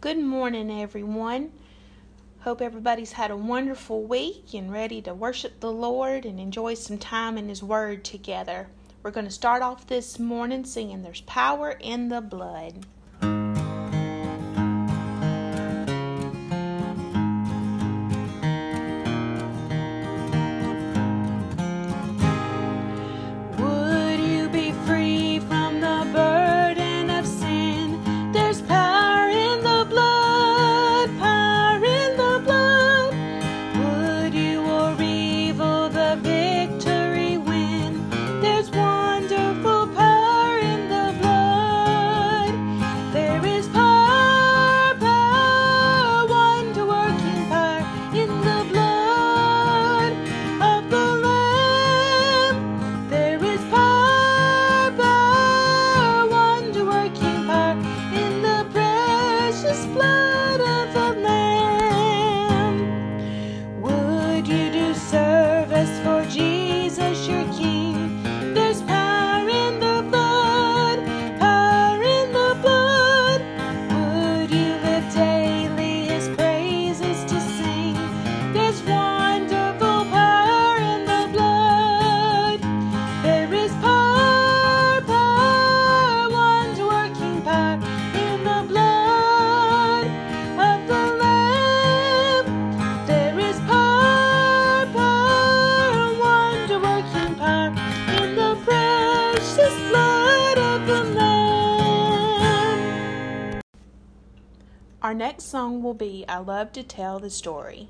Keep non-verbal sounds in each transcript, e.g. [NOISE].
Good morning, everyone. Hope everybody's had a wonderful week and ready to worship the Lord and enjoy some time in His Word together. We're going to start off this morning singing There's Power in the Blood. Will be I Love to Tell the Story.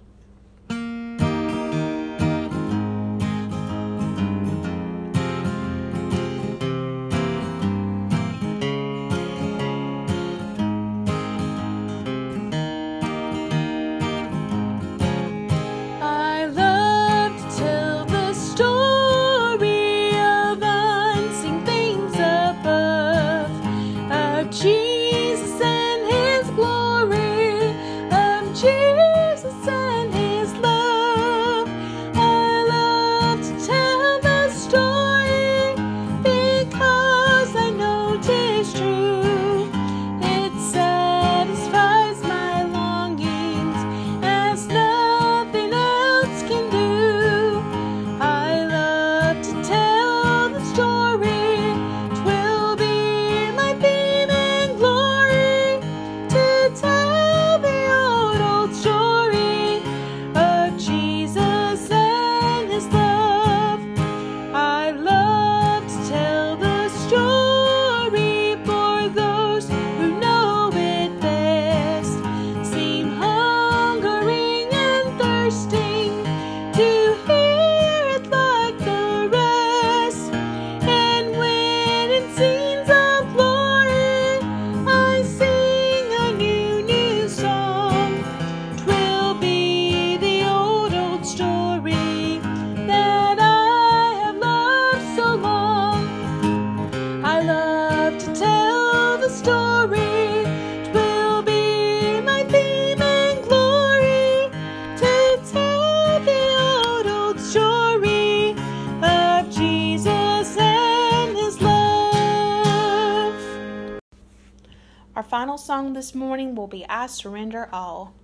Will be I Surrender All.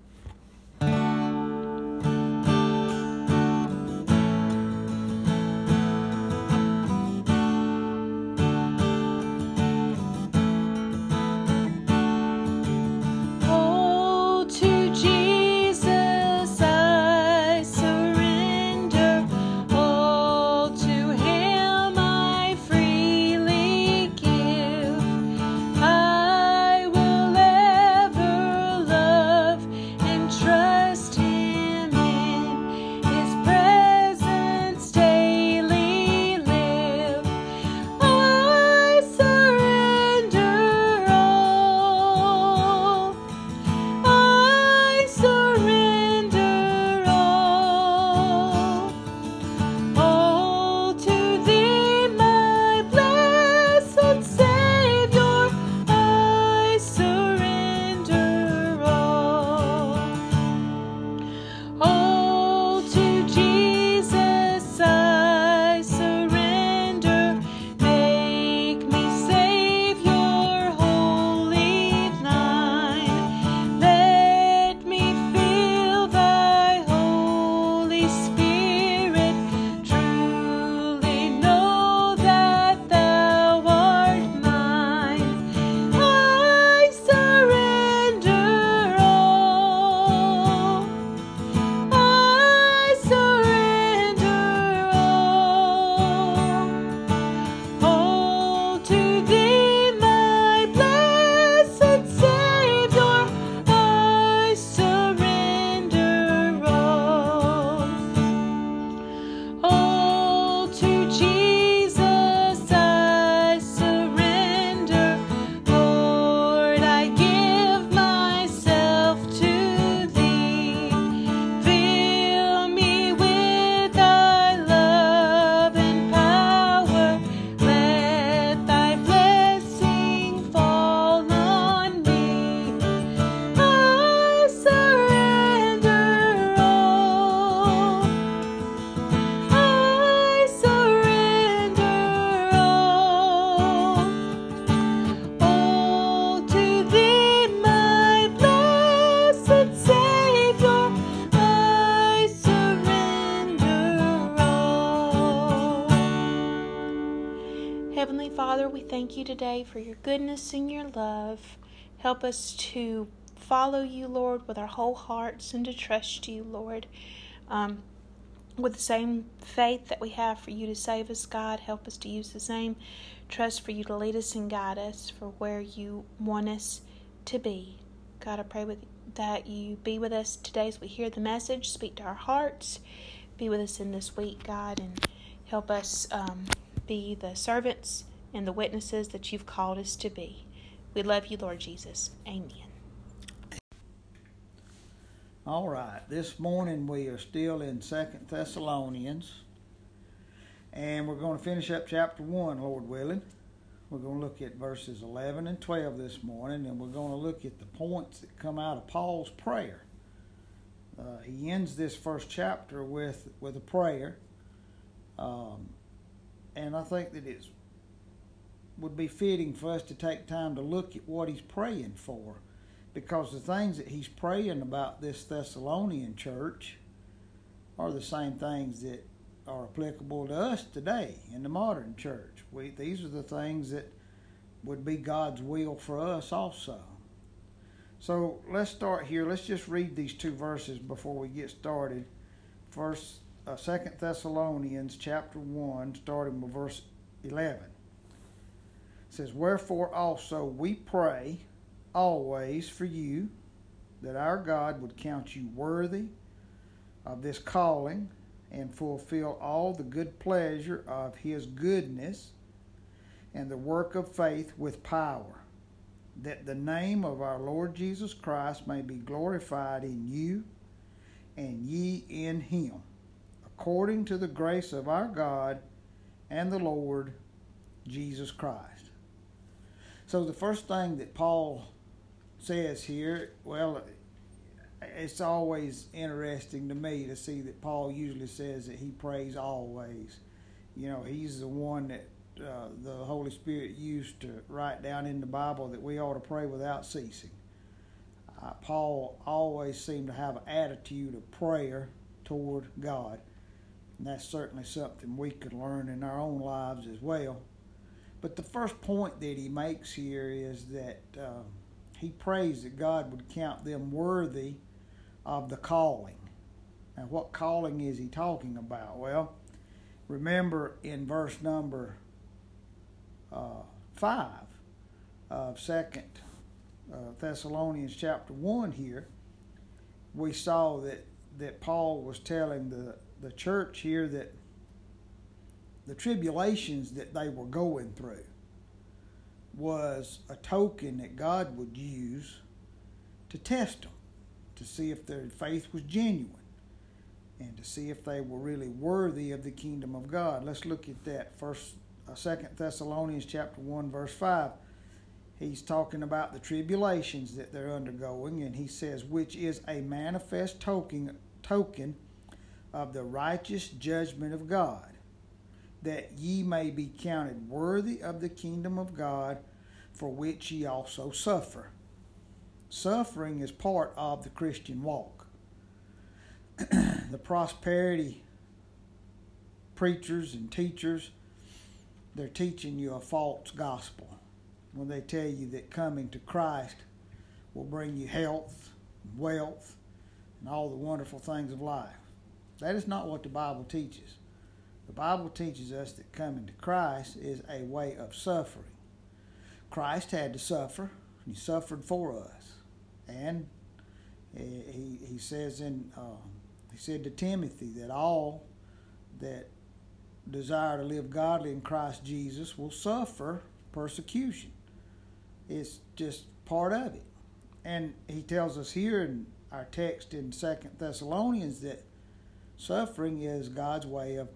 Thank you today for your goodness and your love. Help us to follow you, Lord, with our whole hearts and to trust you, Lord. Um, with the same faith that we have for you to save us, God, help us to use the same trust for you to lead us and guide us for where you want us to be. God, I pray with that you be with us today as we hear the message, speak to our hearts, be with us in this week, God, and help us um, be the servants and the witnesses that you've called us to be. We love you, Lord Jesus. Amen. All right, this morning we are still in Second Thessalonians, and we're going to finish up chapter 1, Lord willing. We're going to look at verses 11 and 12 this morning, and we're going to look at the points that come out of Paul's prayer. Uh, he ends this first chapter with, with a prayer, um, and I think that it would be fitting for us to take time to look at what he's praying for because the things that he's praying about this Thessalonian church are the same things that are applicable to us today in the modern church. We, these are the things that would be God's will for us also. So let's start here. Let's just read these two verses before we get started. First, uh, Second Thessalonians chapter one, starting with verse eleven. Says, "Wherefore also we pray." always for you that our God would count you worthy of this calling and fulfill all the good pleasure of His goodness and the work of faith with power, that the name of our Lord Jesus Christ may be glorified in you and ye in Him, according to the grace of our God and the Lord Jesus Christ. So, the first thing that Paul says here, well, it's always interesting to me to see that Paul usually says that he prays always. You know, he's the one that uh, the Holy Spirit used to write down in the Bible that we ought to pray without ceasing. Uh, Paul always seemed to have an attitude of prayer toward God. And that's certainly something we could learn in our own lives as well. But the first point that he makes here is that. Uh, he prays that God would count them worthy of the calling. Now, what calling is he talking about? Well, remember in verse number uh, 5 of 2nd uh, Thessalonians chapter 1 here, we saw that, that Paul was telling the, the church here that the tribulations that they were going through was a token that God would use to test them, to see if their faith was genuine, and to see if they were really worthy of the kingdom of God. Let's look at that first, uh, Second Thessalonians chapter one, verse five. He's talking about the tribulations that they're undergoing, and he says, which is a manifest token token of the righteous judgment of God that ye may be counted worthy of the kingdom of God, for which ye also suffer. Suffering is part of the Christian walk. [CLEARS THROAT] the prosperity preachers and teachers, they're teaching you a false gospel when they tell you that coming to Christ will bring you health, wealth, and all the wonderful things of life. That is not what the Bible teaches. The Bible teaches us that coming to Christ is a way of suffering. Christ had to suffer, he suffered for us. And he, he says in, uh, he said to Timothy that all that desire to live godly in Christ Jesus will suffer persecution. It's just part of it. And he tells us here in our text in Second Thessalonians that suffering is God's way of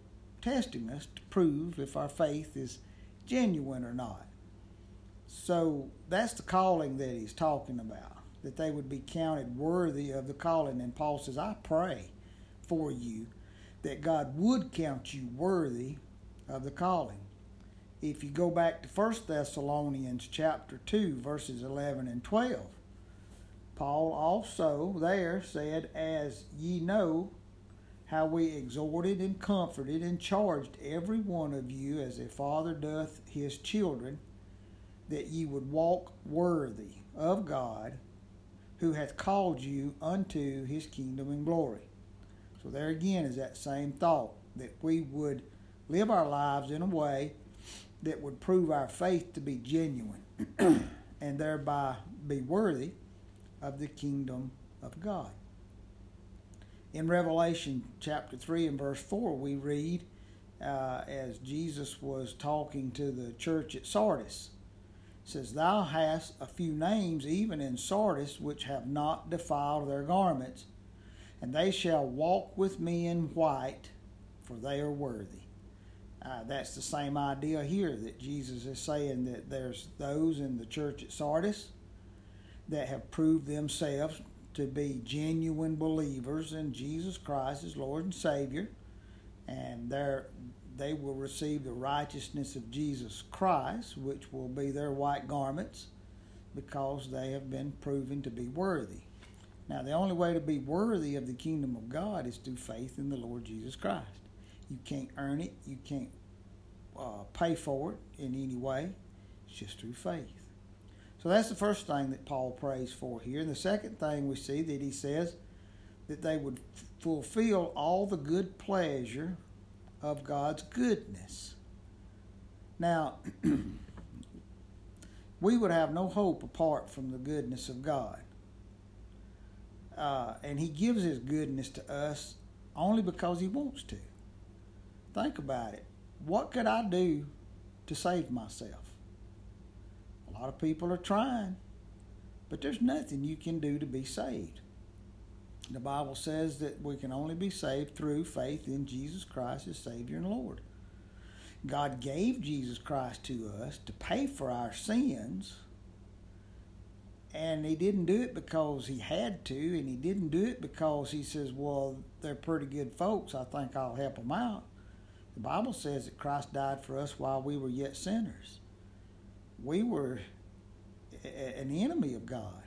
testing us to prove if our faith is genuine or not. So that's the calling that he's talking about, that they would be counted worthy of the calling. And Paul says, I pray for you that God would count you worthy of the calling. If you go back to 1 Thessalonians chapter 2, verses 11 and 12, Paul also there said, As ye know, how we exhorted and comforted and charged every one of you as a father doth his children, that ye would walk worthy of God, who hath called you unto his kingdom and glory. So there again is that same thought that we would live our lives in a way that would prove our faith to be genuine [CLEARS THROAT] and thereby be worthy of the kingdom of God. In Revelation chapter 3 and verse 4, we read uh, as Jesus was talking to the church at Sardis. It says, Thou hast a few names even in Sardis which have not defiled their garments, and they shall walk with me in white, for they are worthy. Uh, that's the same idea here that Jesus is saying that there's those in the church at Sardis that have proved themselves to be genuine believers in Jesus Christ as Lord and Savior, and they will receive the righteousness of Jesus Christ, which will be their white garments, because they have been proven to be worthy. Now, the only way to be worthy of the kingdom of God is through faith in the Lord Jesus Christ. You can't earn it. You can't uh, pay for it in any way. It's just through faith. So that's the first thing that Paul prays for here. And the second thing we see that he says that they would fulfill all the good pleasure of God's goodness. Now, [CLEARS THROAT] we would have no hope apart from the goodness of God. Uh, and he gives his goodness to us only because he wants to. Think about it. What could I do to save myself? A lot of people are trying, but there's nothing you can do to be saved. The Bible says that we can only be saved through faith in Jesus Christ as Savior and Lord. God gave Jesus Christ to us to pay for our sins, and He didn't do it because He had to, and He didn't do it because He says, Well, they're pretty good folks, I think I'll help them out. The Bible says that Christ died for us while we were yet sinners. We were an enemy of God.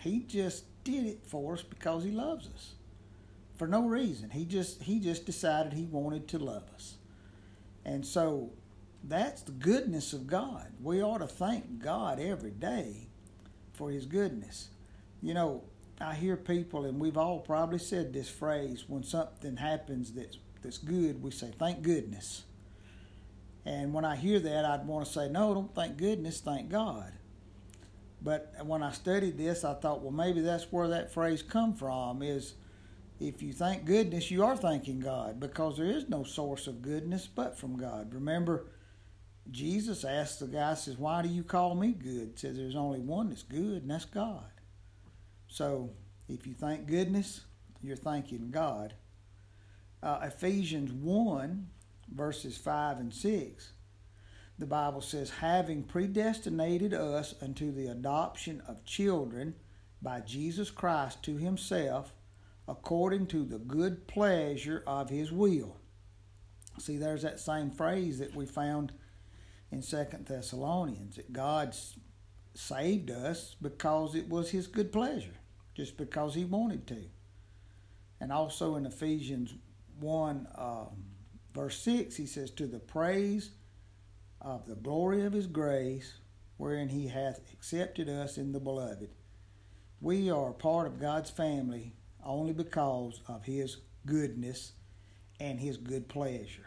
He just did it for us because he loves us. For no reason. He just he just decided he wanted to love us. And so that's the goodness of God. We ought to thank God every day for his goodness. You know, I hear people and we've all probably said this phrase when something happens that's that's good, we say, thank goodness. And when I hear that, I'd want to say, no, don't thank goodness, thank God. But when I studied this, I thought, well, maybe that's where that phrase come from is if you thank goodness, you are thanking God because there is no source of goodness but from God. Remember, Jesus asked the guy, says, why do you call me good? Says there's only one that's good, and that's God. So if you thank goodness, you're thanking God uh, Ephesians 1, verses 5 and 6, the Bible says, having predestinated us unto the adoption of children by Jesus Christ to himself, according to the good pleasure of his will. See, there's that same phrase that we found in Second Thessalonians that God saved us because it was his good pleasure, just because he wanted to. And also in Ephesians 1, um, verse 6, he says, To the praise of the glory of his grace, wherein he hath accepted us in the beloved. We are part of God's family only because of his goodness and his good pleasure.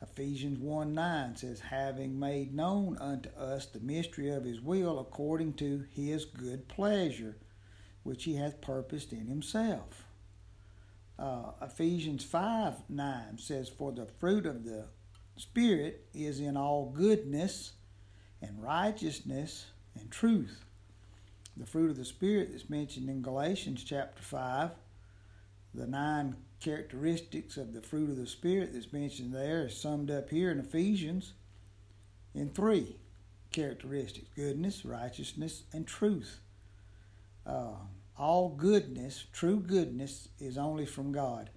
Ephesians 1 9 says, Having made known unto us the mystery of his will according to his good pleasure, which he hath purposed in himself uh, Ephesians 5 9 says, For the fruit of the Spirit is in all goodness and righteousness and truth. The fruit of the Spirit that's mentioned in Galatians chapter 5, the nine characteristics of the fruit of the Spirit that's mentioned there is summed up here in Ephesians in three characteristics goodness, righteousness, and truth. Uh, all goodness, true goodness, is only from God.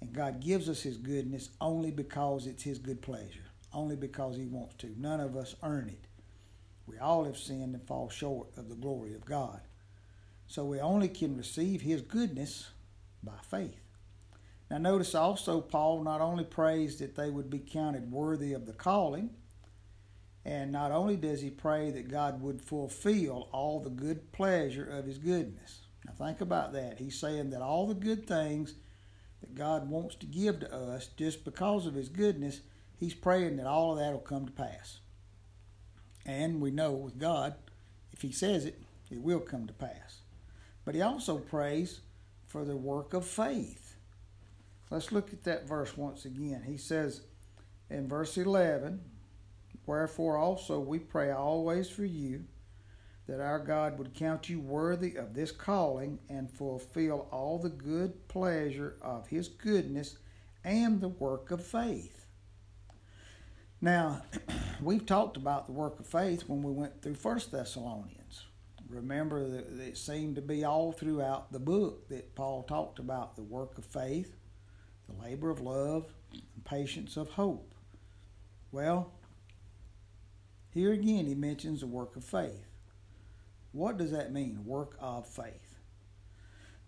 And God gives us His goodness only because it's His good pleasure, only because He wants to. None of us earn it. We all have sinned and fall short of the glory of God. So we only can receive His goodness by faith. Now, notice also, Paul not only prays that they would be counted worthy of the calling, And not only does he pray that God would fulfill all the good pleasure of his goodness. Now think about that. He's saying that all the good things that God wants to give to us just because of his goodness, he's praying that all of that will come to pass. And we know with God, if he says it, it will come to pass. But he also prays for the work of faith. Let's look at that verse once again. He says in verse 11, Wherefore also we pray always for you, that our God would count you worthy of this calling and fulfill all the good pleasure of his goodness and the work of faith. Now, [CLEARS THROAT] we've talked about the work of faith when we went through First Thessalonians. Remember that it seemed to be all throughout the book that Paul talked about the work of faith, the labor of love, and patience of hope. Well, here again he mentions the work of faith. What does that mean, work of faith?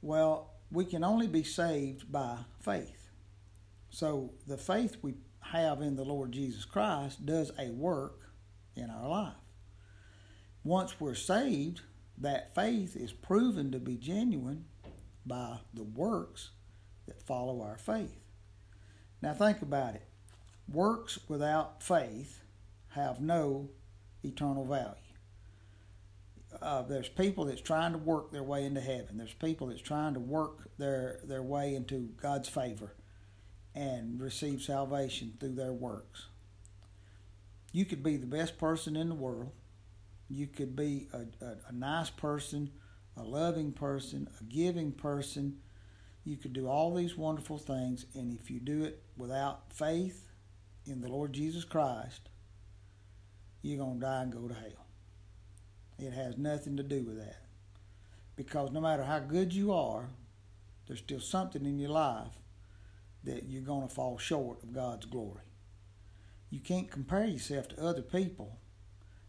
Well, we can only be saved by faith. So the faith we have in the Lord Jesus Christ does a work in our life. Once we're saved, that faith is proven to be genuine by the works that follow our faith. Now, think about it works without faith have no eternal value. Uh, there's people that's trying to work their way into heaven. There's people that's trying to work their their way into God's favor and receive salvation through their works. You could be the best person in the world, you could be a, a, a nice person, a loving person, a giving person. You could do all these wonderful things, and if you do it without faith in the Lord Jesus Christ, you're going to die and go to hell. It has nothing to do with that. Because no matter how good you are, there's still something in your life that you're going to fall short of God's glory. You can't compare yourself to other people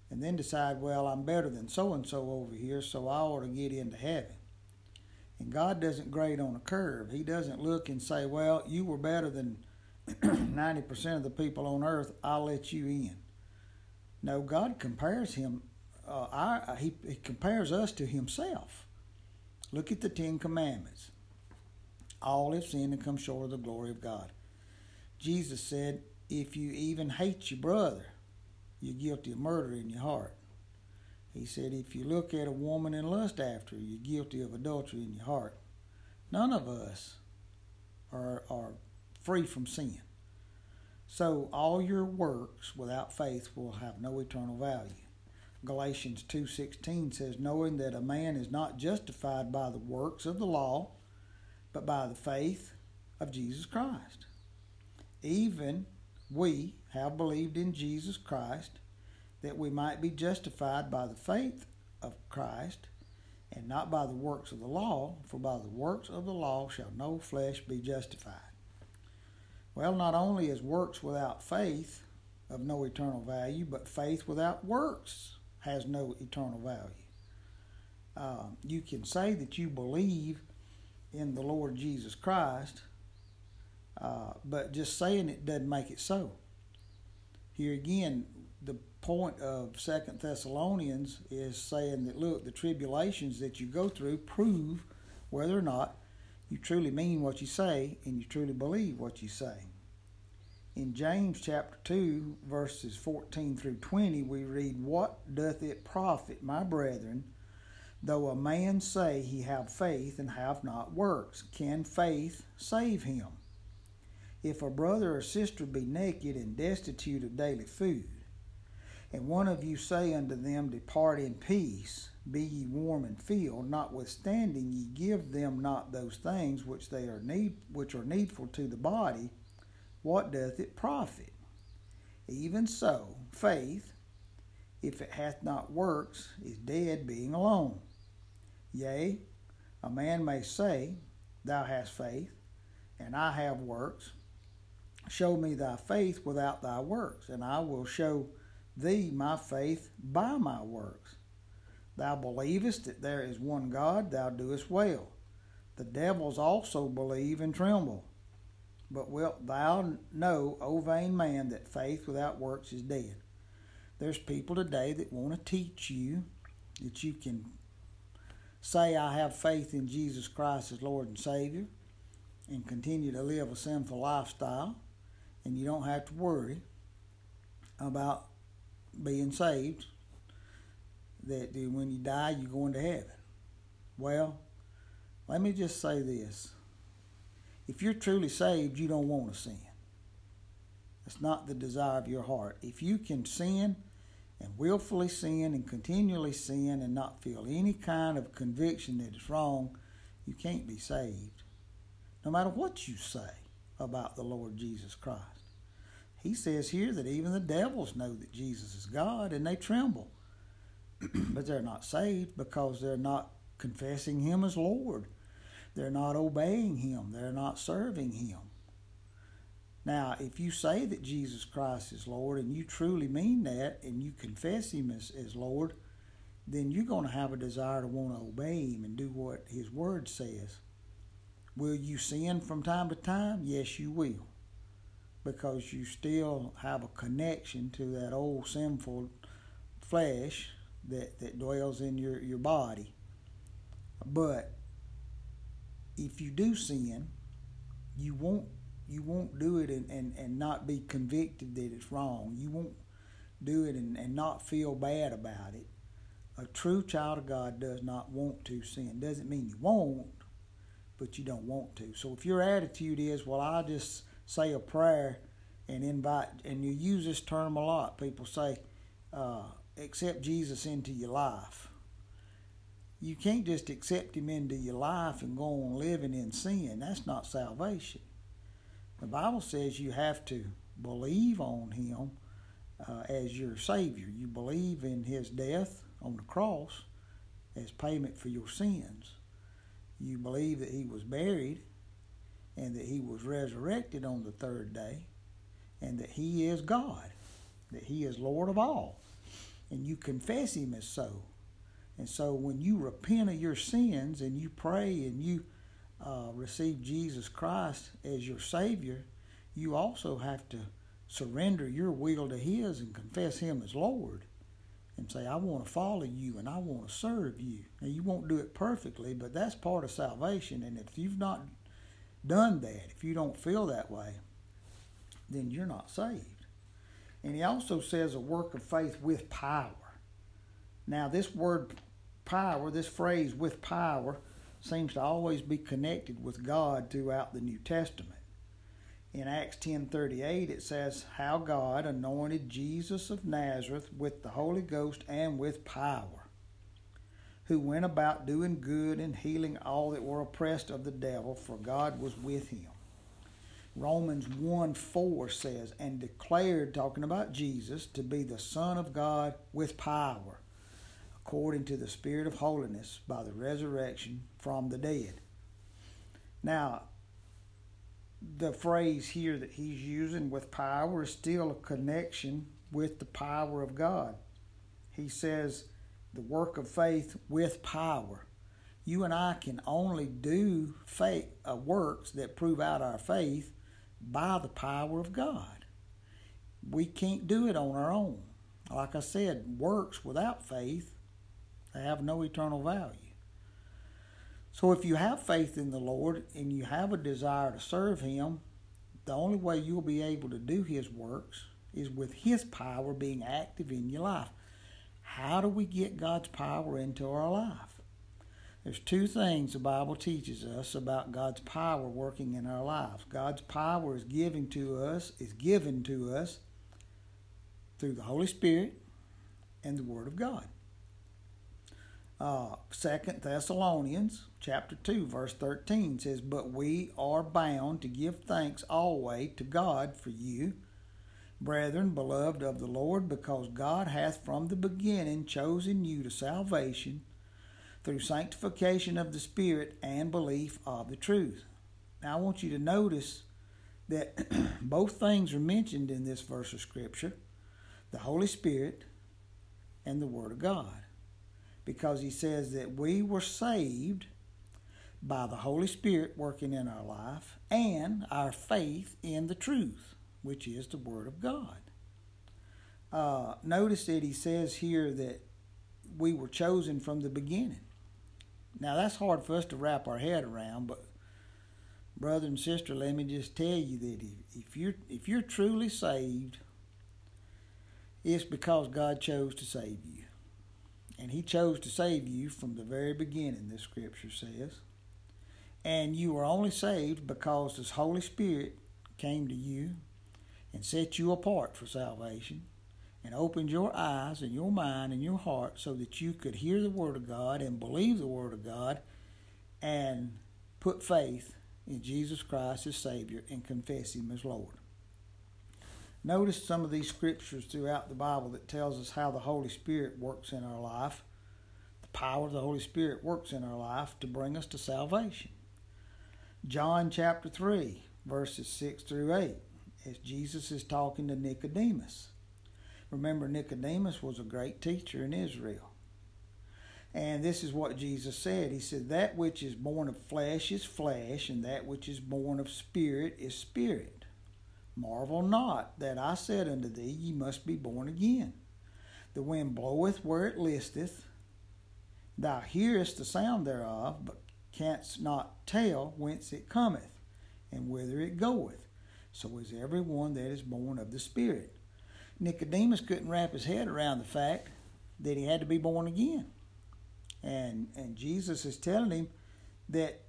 and then decide, well, I'm better than so and so over here, so I ought to get into heaven. And God doesn't grade on a curve. He doesn't look and say, well, you were better than [CLEARS THROAT] 90% of the people on earth, I'll let you in. No, God compares him, uh, our, he, he compares us to himself. Look at the Ten Commandments. All have sinned and come short of the glory of God. Jesus said, if you even hate your brother, you're guilty of murder in your heart. He said, if you look at a woman and lust after her, you're guilty of adultery in your heart. None of us are, are free from sin. So all your works without faith will have no eternal value. Galatians 2:16 says knowing that a man is not justified by the works of the law but by the faith of Jesus Christ. Even we have believed in Jesus Christ, that we might be justified by the faith of Christ, and not by the works of the law, for by the works of the law shall no flesh be justified. Well, not only is works without faith of no eternal value, but faith without works has no eternal value. Uh, you can say that you believe in the Lord Jesus Christ, uh, but just saying it doesn't make it so. Here again, the point of Second Thessalonians is saying that look, the tribulations that you go through prove whether or not you truly mean what you say and you truly believe what you say. In James chapter 2, verses 14 through 20, we read, What doth it profit, my brethren, though a man say he have faith and have not works? Can faith save him? If a brother or sister be naked and destitute of daily food, and one of you say unto them, Depart in peace, be ye warm and filled, notwithstanding ye give them not those things which they are need which are needful to the body, what doth it profit? Even so, faith, if it hath not works, is dead being alone. Yea, a man may say, Thou hast faith, and I have works, Show me thy faith without thy works, and I will show thee my faith by my works. Thou believest that there is one God, thou doest well. The devils also believe and tremble. But wilt thou know, O vain man, that faith without works is dead? There's people today that want to teach you that you can say, I have faith in Jesus Christ as Lord and Savior, and continue to live a sinful lifestyle, and you don't have to worry about being saved, that when you die, you're going to heaven. Well, let me just say this. If you're truly saved, you don't want to sin. That's not the desire of your heart. If you can sin and willfully sin and continually sin and not feel any kind of conviction that it's wrong, you can't be saved. No matter what you say about the Lord Jesus Christ. He says here that even the devils know that Jesus is God and they tremble. [CLEARS THROAT] but they're not saved because they're not confessing Him as Lord. They're not obeying Him. They're not serving Him. Now, if you say that Jesus Christ is Lord and you truly mean that and you confess Him as, as Lord, then you're going to have a desire to want to obey Him and do what His Word says. Will you sin from time to time? Yes, you will. Because you still have a connection to that old sinful flesh that, that dwells in your, your body. But if you do sin, you won't you won't do it and, and, and not be convicted that it's wrong. You won't do it and, and not feel bad about it. A true child of God does not want to sin. Doesn't mean you won't, but you don't want to. So if your attitude is, well, I'll just say a prayer and invite, and you use this term a lot. People say, uh, accept Jesus into your life. You can't just accept him into your life and go on living in sin. That's not salvation. The Bible says you have to believe on him uh, as your Savior. You believe in his death on the cross as payment for your sins. You believe that he was buried and that he was resurrected on the third day and that he is God, that he is Lord of all. And you confess him as so. And so when you repent of your sins and you pray and you uh, receive Jesus Christ as your Savior, you also have to surrender your will to His and confess Him as Lord and say, I want to follow you and I want to serve you. Now, you won't do it perfectly, but that's part of salvation. And if you've not done that, if you don't feel that way, then you're not saved. And he also says a work of faith with power. Now, this word power, this phrase with power, seems to always be connected with God throughout the New Testament. In Acts 10:38 it says how God anointed Jesus of Nazareth with the Holy Ghost and with power, who went about doing good and healing all that were oppressed of the devil, for God was with him. Romans 1 4 says, and declared, talking about Jesus, to be the Son of God with power according to the Spirit of holiness by the resurrection from the dead. Now, the phrase here that he's using with power is still a connection with the power of God. He says the work of faith with power. You and I can only do faith, uh, works that prove out our faith by the power of God. We can't do it on our own. Like I said, works without faith they have no eternal value. So if you have faith in the Lord and you have a desire to serve Him, the only way you'll be able to do His works is with His power being active in your life. How do we get God's power into our life? There's two things the Bible teaches us about God's power working in our lives. God's power is given to us, is given to us through the Holy Spirit and the Word of God uh, Second Thessalonians chapter 2 verse 13 says, But we are bound to give thanks always to God for you, brethren, beloved of the Lord, because God hath from the beginning chosen you to salvation through sanctification of the Spirit and belief of the truth. Now I want you to notice that [CLEARS THROAT] both things are mentioned in this verse of Scripture the Holy Spirit and the Word of God because he says that we were saved by the Holy Spirit working in our life and our faith in the truth, which is the Word of God. uh, notice that he says here that we were chosen from the beginning. Now that's hard for us to wrap our head around, but brother and sister, let me just tell you that if, you're if you're truly saved, it's because God chose to save you. And He chose to save you from the very beginning, this scripture says. And you were only saved because His Holy Spirit came to you and set you apart for salvation and opened your eyes and your mind and your heart so that you could hear the Word of God and believe the Word of God and put faith in Jesus Christ as Savior and confess Him as Lord. Notice some of these scriptures throughout the Bible that tells us how the Holy Spirit works in our life. The power of the Holy Spirit works in our life to bring us to salvation. John chapter 3, verses 6 through 8, as Jesus is talking to Nicodemus. Remember, Nicodemus was a great teacher in Israel. And this is what Jesus said. He said, That which is born of flesh is flesh, and that which is born of spirit is spirit. Marvel not that I said unto thee, Ye must be born again. The wind bloweth where it listeth, thou hearest the sound thereof, but canst not tell whence it cometh, and whither it goeth. So is every one that is born of the Spirit. Nicodemus couldn't wrap his head around the fact that he had to be born again. And, and Jesus is telling him that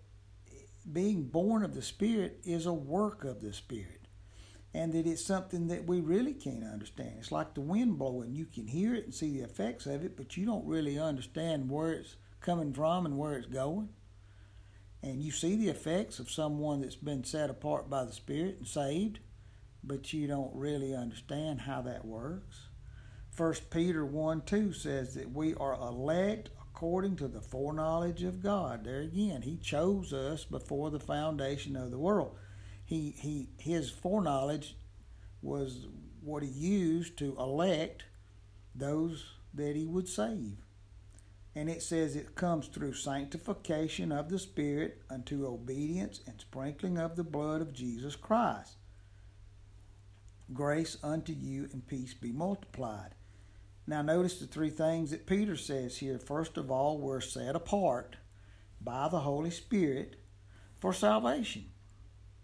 being born of the Spirit is a work of the Spirit and that it's something that we really can't understand. It's like the wind blowing. You can hear it and see the effects of it, but you don't really understand where it's coming from and where it's going. And you see the effects of someone that's been set apart by the Spirit and saved, but you don't really understand how that works. First Peter 1 2 says that we are elect according to the foreknowledge of God. There again, He chose us before the foundation of the world he, he his foreknowledge was what he used to elect those that he would save. And it says it comes through sanctification of the Spirit unto obedience and sprinkling of the blood of Jesus Christ. Grace unto you and peace be multiplied. Now, notice the three things that Peter says here. First of all, we're set apart by the Holy Spirit for salvation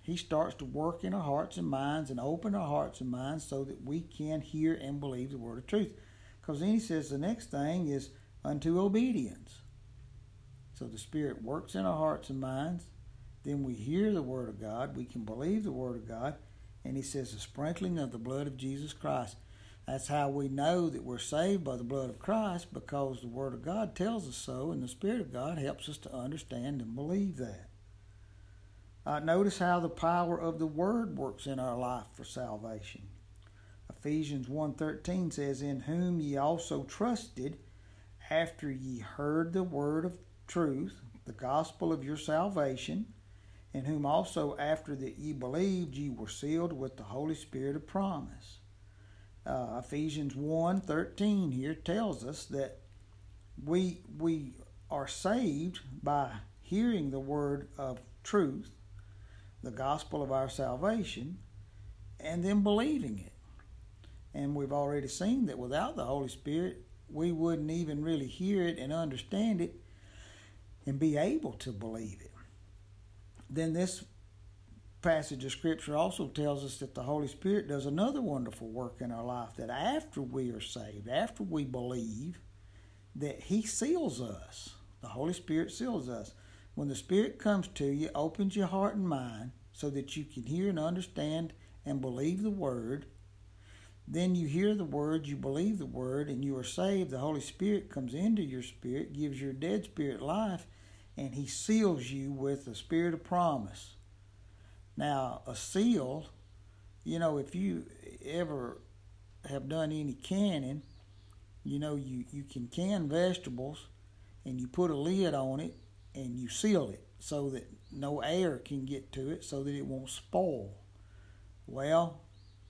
he starts to work in our hearts and minds and open our hearts and minds so that we can hear and believe the word of truth. Because then he says the next thing is unto obedience. So the Spirit works in our hearts and minds. Then we hear the Word of God. We can believe the Word of God. And he says the sprinkling of the blood of Jesus Christ. That's how we know that we're saved by the blood of Christ because the Word of God tells us so, and the Spirit of God helps us to understand and believe that. Uh, notice how the power of the word works in our life for salvation. Ephesians 1:13 says, "In whom ye also trusted, after ye heard the word of truth, the gospel of your salvation, in whom also after that ye believed, ye were sealed with the Holy Spirit of promise." Uh, Ephesians 1:13 here tells us that we we are saved by hearing the word of truth the gospel of our salvation and then believing it. And we've already seen that without the Holy Spirit, we wouldn't even really hear it and understand it and be able to believe it. Then this passage of Scripture also tells us that the Holy Spirit does another wonderful work in our life that after we are saved, after we believe, that He seals us. The Holy Spirit seals us. When the Spirit comes to you, opens your heart and mind so that you can hear and understand and believe the Word. Then you hear the Word, you believe the Word, and you are saved. The Holy Spirit comes into your spirit, gives your dead spirit life, and He seals you with the Spirit of promise. Now, a seal, you know, if you ever have done any canning, you know, you, you can can vegetables and you put a lid on it and you seal it so that no air can get to it so that it won't spoil. Well,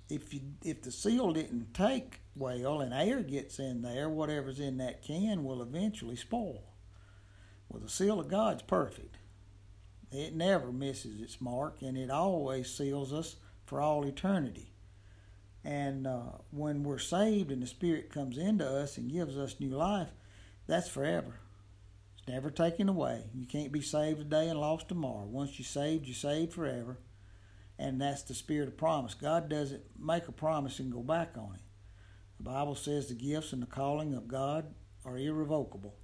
if you if the seal didn't take well and air gets in there, whatever's in that can will eventually spoil. Well, the seal of God's perfect. It never misses its mark and it always seals us for all eternity. And uh, when we're saved and the Spirit comes into us and gives us new life, that's forever. Never taken away. You can't be saved today and lost tomorrow. Once you're saved, you're saved forever. And that's the Spirit of promise. God doesn't make a promise and go back on it. The Bible says the gifts and the calling of God are irrevocable.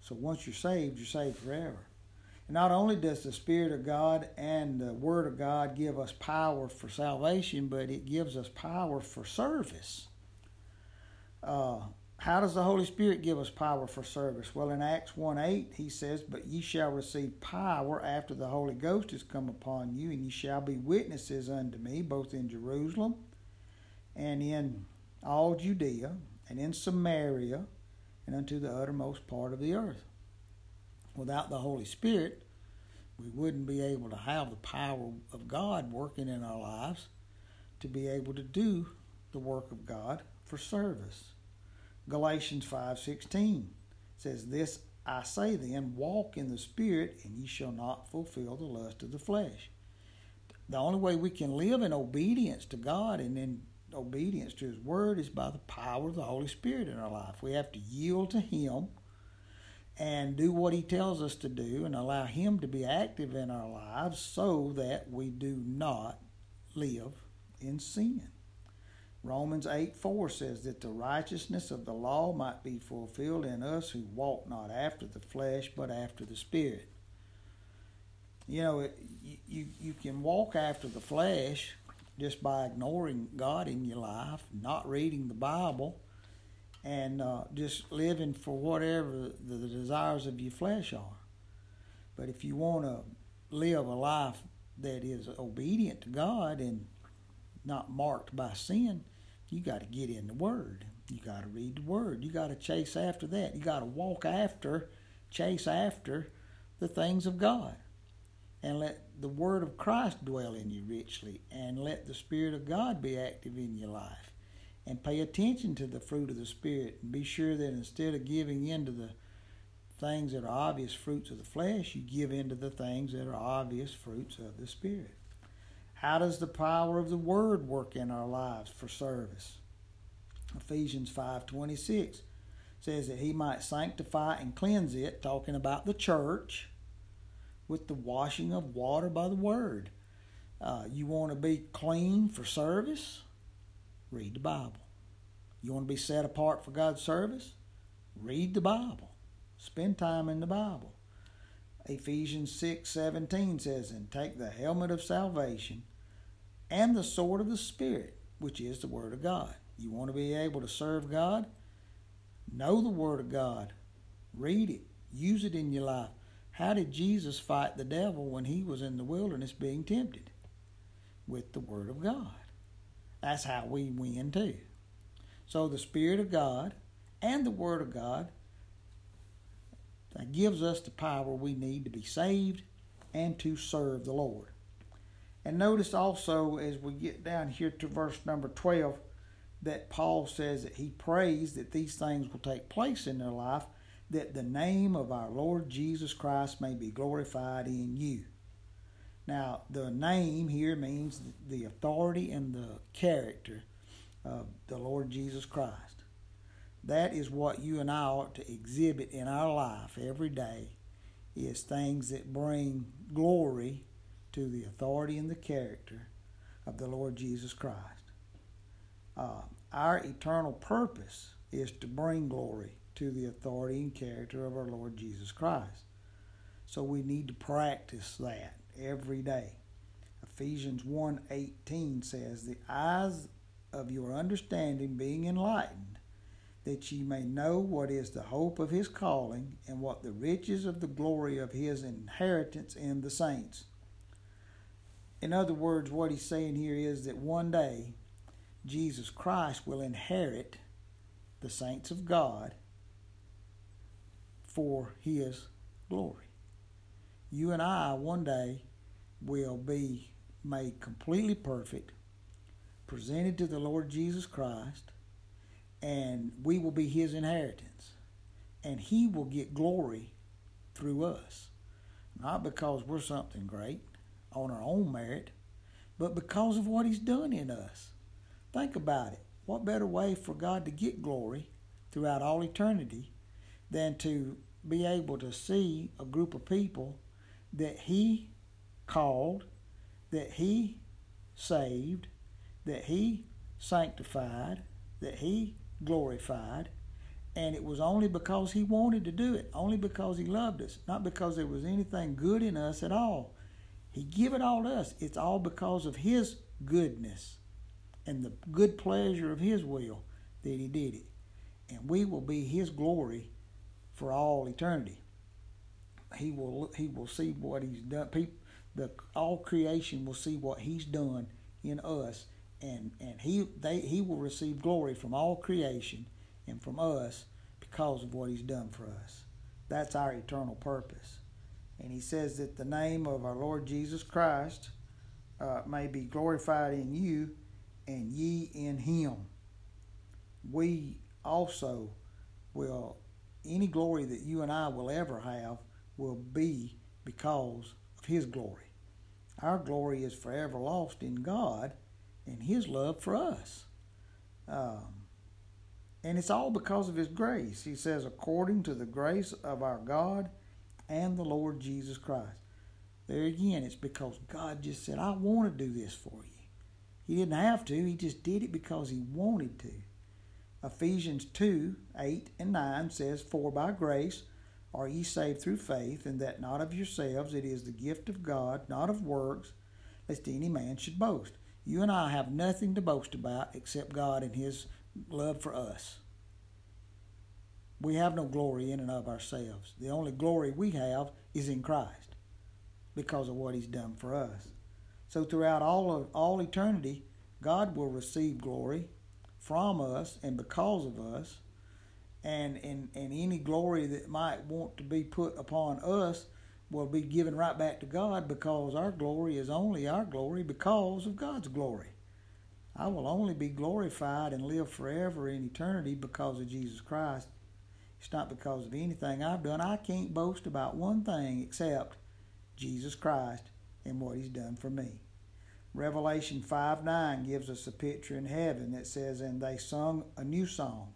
So once you're saved, you're saved forever. And not only does the Spirit of God and the Word of God give us power for salvation, but it gives us power for service. Uh, how does the Holy Spirit give us power for service? Well, in Acts 1 8, he says, But ye shall receive power after the Holy Ghost is come upon you, and ye shall be witnesses unto me, both in Jerusalem and in all Judea and in Samaria and unto the uttermost part of the earth. Without the Holy Spirit, we wouldn't be able to have the power of God working in our lives to be able to do the work of God for service. Galatians 5:16 says this I say then walk in the spirit and ye shall not fulfill the lust of the flesh. The only way we can live in obedience to God and in obedience to His Word is by the power of the Holy Spirit in our life. We have to yield to Him and do what He tells us to do and allow Him to be active in our lives so that we do not live in sin. Romans 8 4 says that the righteousness of the law might be fulfilled in us who walk not after the flesh but after the Spirit. You know, it, you, you can walk after the flesh just by ignoring God in your life, not reading the Bible, and uh, just living for whatever the, the desires of your flesh are. But if you want to live a life that is obedient to God and not marked by sin, you got to get in the Word. You got to read the Word. You got to chase after that. You got to walk after, chase after the things of God and let the word of Christ dwell in you richly and let the Spirit of God be active in your life. And pay attention to the fruit of the Spirit and be sure that instead of giving in to the things that are obvious fruits of the flesh, you give in to the things that are obvious fruits of the Spirit. How does the power of the Word work in our lives for service? Ephesians 5.26 says that he might sanctify and cleanse it, talking about the church, with the washing of water by the word. Uh, you want to be clean for service? Read the Bible. You want to be set apart for God's service? Read the Bible. Spend time in the Bible. Ephesians 6:17 says, "And take the helmet of salvation and the sword of the spirit, which is the word of God." You want to be able to serve God? Know the word of God. Read it. Use it in your life. How did Jesus fight the devil when he was in the wilderness being tempted? With the Word of God. That's how we win too. So the Spirit of God and the Word of God that gives us the power we need to be saved and to serve the Lord. And notice also as we get down here to verse number 12 that Paul says that he prays that these things will take place in their life that the name of our Lord Jesus Christ may be glorified in you. Now, the name here means the authority and the character of the Lord Jesus Christ. That is what you and I ought to exhibit in our life every day is things that bring glory to the authority and the character of the Lord Jesus Christ. Uh, our eternal purpose is to bring glory to the authority and character of our Lord Jesus Christ. So we need to practice that every day. Ephesians 1:18 says, "The eyes of your understanding being enlightened, that ye may know what is the hope of his calling and what the riches of the glory of his inheritance in the saints." In other words, what he's saying here is that one day Jesus Christ will inherit the saints of God for His glory. You and I one day will be made completely perfect, presented to the Lord Jesus Christ, and we will be His inheritance. And He will get glory through us. Not because we're something great on our own merit, but because of what He's done in us. Think about it. What better way for God to get glory throughout all eternity than to be able to see a group of people that He called, that He saved, that He sanctified, that He glorified, and it was only because He wanted to do it, only because He loved us, not because there was anything good in us at all. He give it all to us. It's all because of His goodness and the good pleasure of His will that He did it. And we will be His glory for all eternity. He will He will see what He's done. People, the all creation will see what He's done in us, and and He they He will receive glory from all creation and from us because of what He's done for us. That's our eternal purpose. And He says that the name of our Lord Jesus Christ uh, may be glorified in you and ye in him. We also will, any glory that you and I will ever have will be because of his glory. Our glory is forever lost in God and his love for us. Um, and it's all because of his grace. He says, according to the grace of our God and the Lord Jesus Christ. There again, it's because God just said, I want to do this for you. He didn't have to, he just did it because he wanted to. Ephesians 2 8 and 9 says, For by grace are ye saved through faith, and that not of yourselves, it is the gift of God, not of works, lest any man should boast. You and I have nothing to boast about except God and His love for us. We have no glory in and of ourselves. The only glory we have is in Christ because of what He's done for us. So throughout all of all eternity, God will receive glory from us and because of us. And, and, and any glory that might want to be put upon us will be given right back to God because our glory is only our glory because of God's glory. I will only be glorified and live forever in eternity because of Jesus Christ. It's not because of anything I've done. I can't boast about one thing except Jesus Christ and what he's done for me. Revelation 5 9 gives us a picture in heaven that says, And they sung a new song.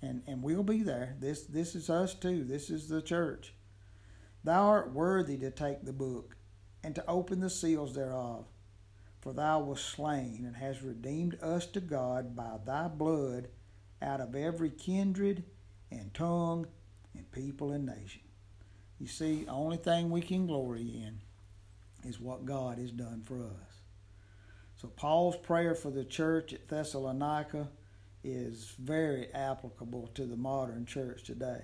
And, and we'll be there. This, this is us too. This is the church. Thou art worthy to take the book and to open the seals thereof. For thou wast slain and hast redeemed us to God by thy blood out of every kindred and tongue and people and nation. You see, the only thing we can glory in is what God has done for us. So Paul's prayer for the church at Thessalonica is very applicable to the modern church today.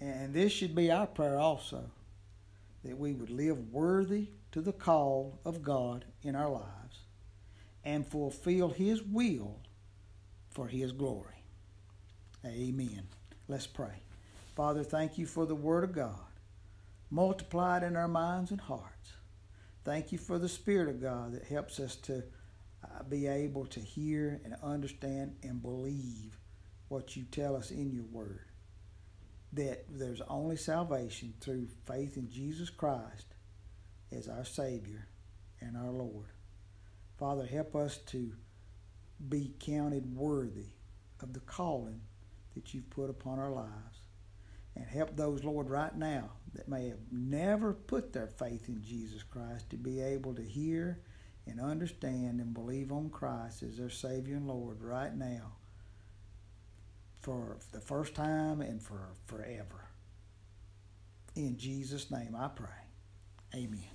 And this should be our prayer also that we would live worthy to the call of God in our lives and fulfill His will for His glory. Amen. Let's pray. Father, thank you for the Word of God multiplied in our minds and hearts. Thank you for the Spirit of God that helps us to uh, be able to hear and understand and believe what you tell us in your Word. That there's only salvation through faith in Jesus Christ as our Savior and our Lord. Father, help us to be counted worthy of the calling that you've put upon our lives. And help those, Lord, right now that may have never put their faith in Jesus Christ to be able to hear and understand and believe on Christ as their Savior and Lord right now for the first time and for forever. In Jesus' name I pray. Amen.